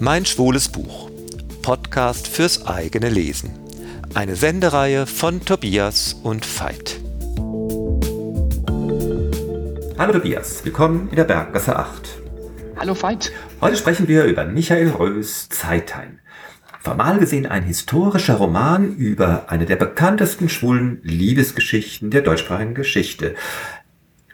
Mein schwules Buch. Podcast fürs eigene Lesen. Eine Sendereihe von Tobias und Veit. Hallo Tobias, willkommen in der Berggasse 8. Hallo Veit. Heute sprechen wir über Michael Rös Zeithain. Formal gesehen ein historischer Roman über eine der bekanntesten schwulen Liebesgeschichten der deutschsprachigen Geschichte.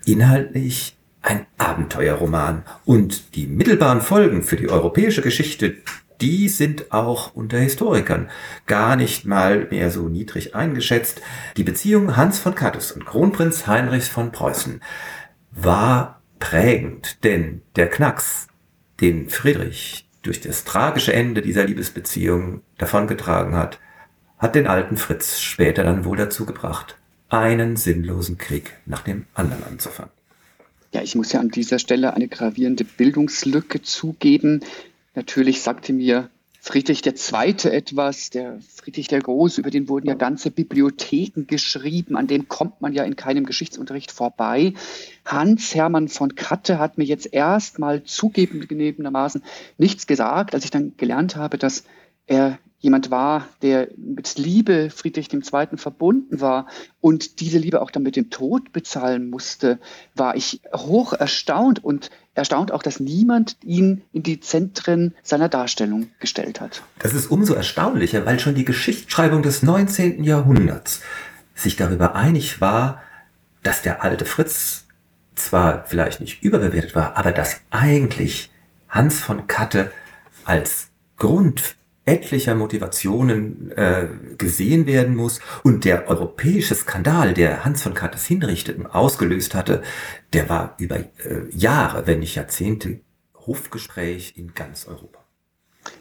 Inhaltlich ein Abenteuerroman. Und die mittelbaren Folgen für die europäische Geschichte, die sind auch unter Historikern gar nicht mal mehr so niedrig eingeschätzt. Die Beziehung Hans von Kattes und Kronprinz Heinrichs von Preußen war prägend, denn der Knacks, den Friedrich durch das tragische Ende dieser Liebesbeziehung davongetragen hat, hat den alten Fritz später dann wohl dazu gebracht, einen sinnlosen Krieg nach dem anderen anzufangen. Ja, ich muss ja an dieser Stelle eine gravierende Bildungslücke zugeben. Natürlich sagte mir Friedrich II. etwas, der Friedrich der Große, über den wurden ja ganze Bibliotheken geschrieben, an dem kommt man ja in keinem Geschichtsunterricht vorbei. Hans Hermann von Katte hat mir jetzt erstmal zugegebenermaßen nichts gesagt, als ich dann gelernt habe, dass er jemand war, der mit Liebe Friedrich II. verbunden war und diese Liebe auch dann mit dem Tod bezahlen musste, war ich hoch erstaunt und erstaunt auch, dass niemand ihn in die Zentren seiner Darstellung gestellt hat. Das ist umso erstaunlicher, weil schon die Geschichtsschreibung des 19. Jahrhunderts sich darüber einig war, dass der alte Fritz zwar vielleicht nicht überbewertet war, aber dass eigentlich Hans von Katte als Grund etlicher Motivationen äh, gesehen werden muss. Und der europäische Skandal, der Hans von Kattes Hinrichteten ausgelöst hatte, der war über äh, Jahre, wenn nicht Jahrzehnte, Hofgespräch in ganz Europa.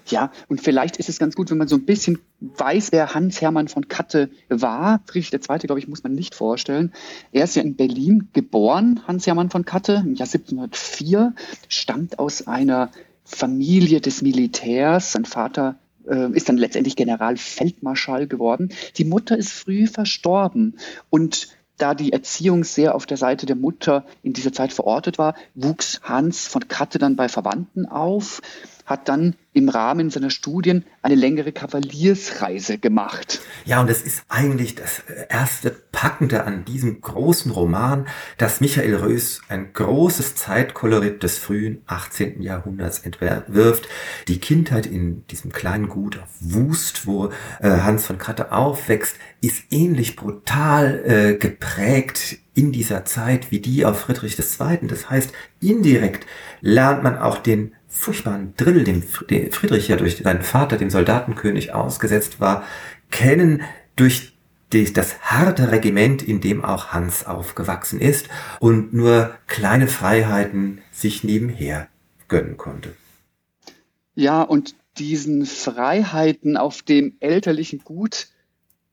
Ja, und vielleicht ist es ganz gut, wenn man so ein bisschen weiß, wer Hans Hermann von Katte war. Friedrich II., glaube ich, muss man nicht vorstellen. Er ist ja in Berlin geboren, Hans Hermann von Katte, im Jahr 1704, stammt aus einer Familie des Militärs. Sein Vater ist dann letztendlich Generalfeldmarschall geworden. Die Mutter ist früh verstorben und da die Erziehung sehr auf der Seite der Mutter in dieser Zeit verortet war, wuchs Hans von Katte dann bei Verwandten auf hat dann im Rahmen seiner Studien eine längere Kavaliersreise gemacht. Ja, und es ist eigentlich das erste Packende an diesem großen Roman, dass Michael Rös ein großes Zeitkolorit des frühen 18. Jahrhunderts entwirft. Die Kindheit in diesem kleinen Gut auf Wust, wo äh, Hans von Kratte aufwächst, ist ähnlich brutal äh, geprägt in dieser Zeit wie die auf Friedrich II. Das heißt, indirekt lernt man auch den furchtbaren Drill, dem Friedrich ja durch seinen Vater, dem Soldatenkönig, ausgesetzt war, kennen durch das harte Regiment, in dem auch Hans aufgewachsen ist und nur kleine Freiheiten sich nebenher gönnen konnte. Ja, und diesen Freiheiten auf dem elterlichen Gut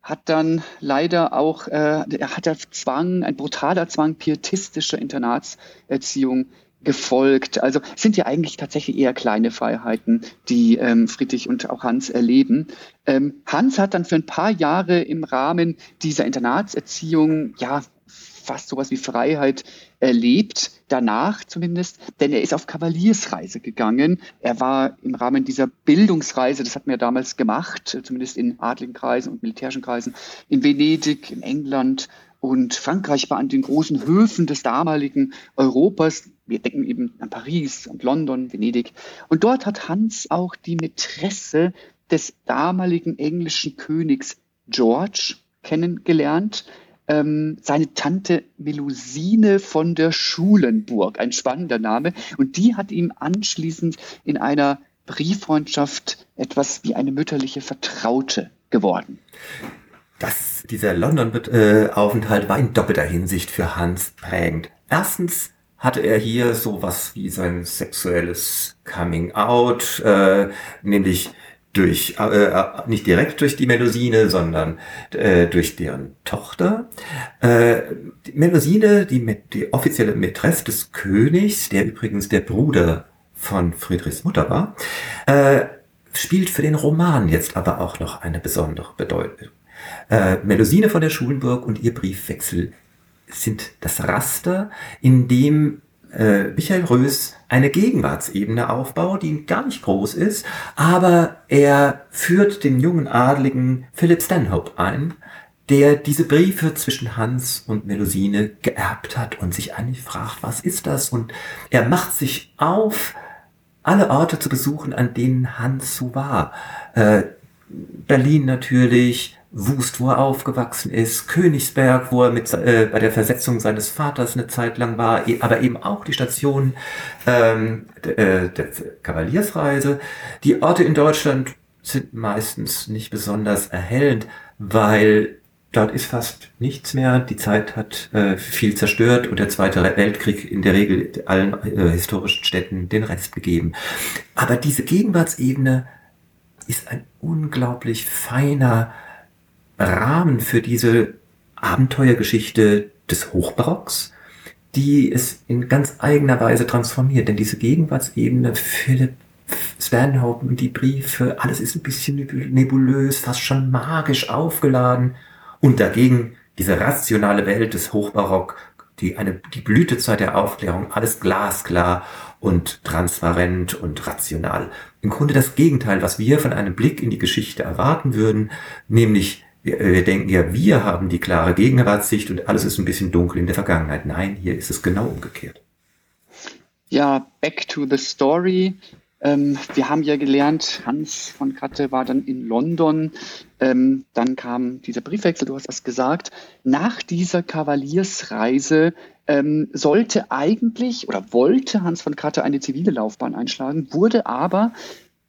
hat dann leider auch, äh, er hat der Zwang, ein brutaler Zwang pietistischer Internatserziehung gefolgt. Also sind ja eigentlich tatsächlich eher kleine Freiheiten, die ähm, Friedrich und auch Hans erleben. Ähm, Hans hat dann für ein paar Jahre im Rahmen dieser Internatserziehung ja fast sowas wie Freiheit erlebt, danach zumindest, denn er ist auf Kavaliersreise gegangen. Er war im Rahmen dieser Bildungsreise, das hat man ja damals gemacht, zumindest in adligen Kreisen und militärischen Kreisen, in Venedig, in England und Frankreich war an den großen Höfen des damaligen Europas. Wir denken eben an Paris und London, Venedig. Und dort hat Hans auch die Mätresse des damaligen englischen Königs George kennengelernt. Ähm, seine Tante Melusine von der Schulenburg, ein spannender Name. Und die hat ihm anschließend in einer Brieffreundschaft etwas wie eine mütterliche Vertraute geworden. Das, dieser London-Aufenthalt war in doppelter Hinsicht für Hans prägend. Erstens hatte er hier sowas wie sein sexuelles Coming Out, äh, nämlich durch äh, äh, nicht direkt durch die Melusine, sondern äh, durch deren Tochter. Äh, die Melusine, die, die offizielle Mätresse des Königs, der übrigens der Bruder von Friedrichs Mutter war, äh, spielt für den Roman jetzt aber auch noch eine besondere Bedeutung. Äh, Melusine von der Schulenburg und ihr Briefwechsel sind das Raster, in dem äh, Michael Rös eine Gegenwartsebene aufbaut, die gar nicht groß ist, aber er führt den jungen Adligen Philip Stanhope ein, der diese Briefe zwischen Hans und Melusine geerbt hat und sich eigentlich fragt, was ist das? Und er macht sich auf, alle Orte zu besuchen, an denen Hans so war. Äh, Berlin natürlich, Wust, wo er aufgewachsen ist, Königsberg, wo er mit, äh, bei der Versetzung seines Vaters eine Zeit lang war, e, aber eben auch die Station ähm, äh, der Kavaliersreise. Die Orte in Deutschland sind meistens nicht besonders erhellend, weil dort ist fast nichts mehr. Die Zeit hat äh, viel zerstört und der Zweite Weltkrieg in der Regel allen äh, historischen Städten den Rest gegeben. Aber diese Gegenwartsebene ist ein unglaublich feiner Rahmen für diese Abenteuergeschichte des Hochbarocks, die es in ganz eigener Weise transformiert. Denn diese Gegenwartsebene, Philipp Stanhope und die Briefe, alles ist ein bisschen nebulös, fast schon magisch aufgeladen. Und dagegen diese rationale Welt des Hochbarock, die eine, die Blütezeit der Aufklärung, alles glasklar und transparent und rational. Im Grunde das Gegenteil, was wir von einem Blick in die Geschichte erwarten würden, nämlich wir, wir denken ja, wir haben die klare Gegenwartssicht und alles ist ein bisschen dunkel in der Vergangenheit. Nein, hier ist es genau umgekehrt. Ja, back to the story. Ähm, wir haben ja gelernt, Hans von Katte war dann in London. Ähm, dann kam dieser Briefwechsel, du hast was gesagt. Nach dieser Kavaliersreise ähm, sollte eigentlich oder wollte Hans von Katte eine zivile Laufbahn einschlagen, wurde aber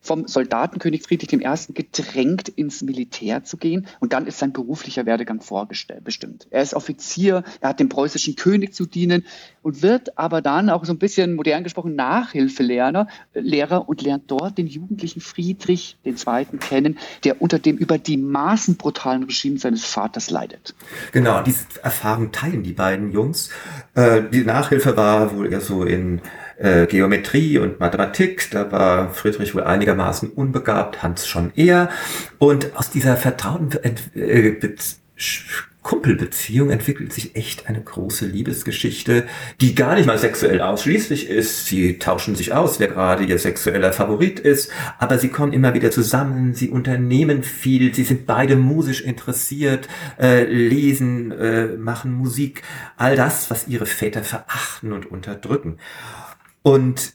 vom Soldatenkönig Friedrich I. gedrängt, ins Militär zu gehen. Und dann ist sein beruflicher Werdegang vorbestimmt. Er ist Offizier, er hat dem preußischen König zu dienen und wird aber dann auch so ein bisschen modern gesprochen Nachhilfelehrer Lehrer und lernt dort den jugendlichen Friedrich II. kennen, der unter dem über die Maßen brutalen Regime seines Vaters leidet. Genau, diese Erfahrung teilen die beiden Jungs. Äh, die Nachhilfe war wohl eher so in äh, Geometrie und Mathematik. Da war Friedrich wohl einigermaßen unbegabt, Hans schon eher. Und aus dieser vertrauten äh, Kumpelbeziehung entwickelt sich echt eine große Liebesgeschichte, die gar nicht mal sexuell ausschließlich ist. Sie tauschen sich aus, wer gerade ihr sexueller Favorit ist, aber sie kommen immer wieder zusammen, sie unternehmen viel, sie sind beide musisch interessiert, äh, lesen, äh, machen Musik, all das, was ihre Väter verachten und unterdrücken. Und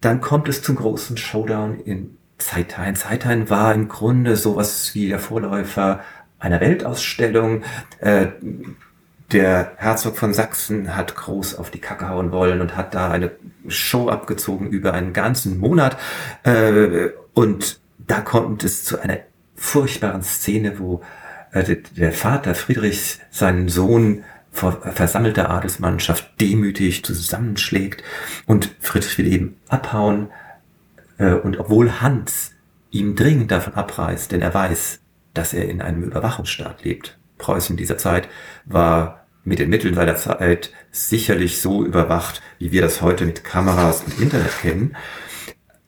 dann kommt es zum großen Showdown in Zeithain. Zeithain war im Grunde sowas wie der Vorläufer einer Weltausstellung. Äh, der Herzog von Sachsen hat groß auf die Kacke hauen wollen und hat da eine Show abgezogen über einen ganzen Monat. Äh, und da kommt es zu einer furchtbaren Szene, wo äh, der Vater Friedrichs seinen Sohn vor versammelter Adelsmannschaft demütig zusammenschlägt und Friedrich will eben abhauen. Äh, und obwohl Hans ihm dringend davon abreißt, denn er weiß, dass er in einem Überwachungsstaat lebt. Preußen dieser Zeit war mit den Mitteln seiner Zeit sicherlich so überwacht, wie wir das heute mit Kameras und Internet kennen.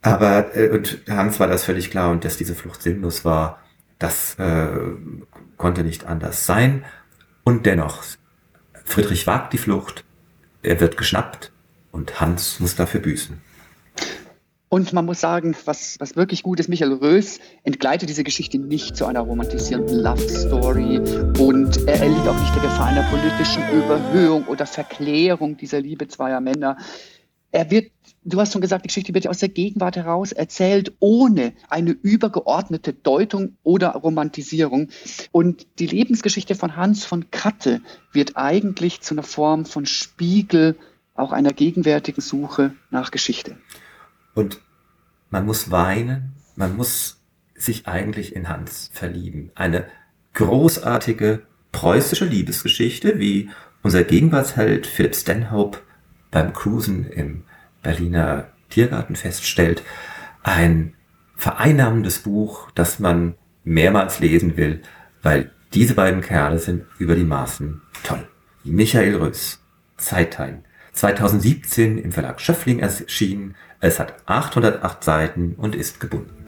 Aber äh, und Hans war das völlig klar und dass diese Flucht sinnlos war, das äh, konnte nicht anders sein. Und dennoch Friedrich wagt die Flucht, er wird geschnappt und Hans muss dafür büßen. Und man muss sagen, was, was wirklich gut ist, Michael Rös entgleitet diese Geschichte nicht zu einer romantisierenden Love Story und er erliegt auch nicht der Gefahr einer politischen Überhöhung oder Verklärung dieser Liebe zweier Männer. Er wird du hast schon gesagt, die Geschichte wird ja aus der Gegenwart heraus erzählt, ohne eine übergeordnete Deutung oder Romantisierung. Und die Lebensgeschichte von Hans von Katte wird eigentlich zu einer Form von Spiegel auch einer gegenwärtigen Suche nach Geschichte. Und man muss weinen, man muss sich eigentlich in Hans verlieben. Eine großartige preußische Liebesgeschichte, wie unser Gegenwartsheld Philip Stanhope beim Cruisen im Berliner Tiergarten feststellt, ein vereinnahmendes Buch, das man mehrmals lesen will, weil diese beiden Kerle sind über die Maßen toll. Michael Röss, Zeittein, 2017 im Verlag Schöffling erschienen. Es hat 808 Seiten und ist gebunden.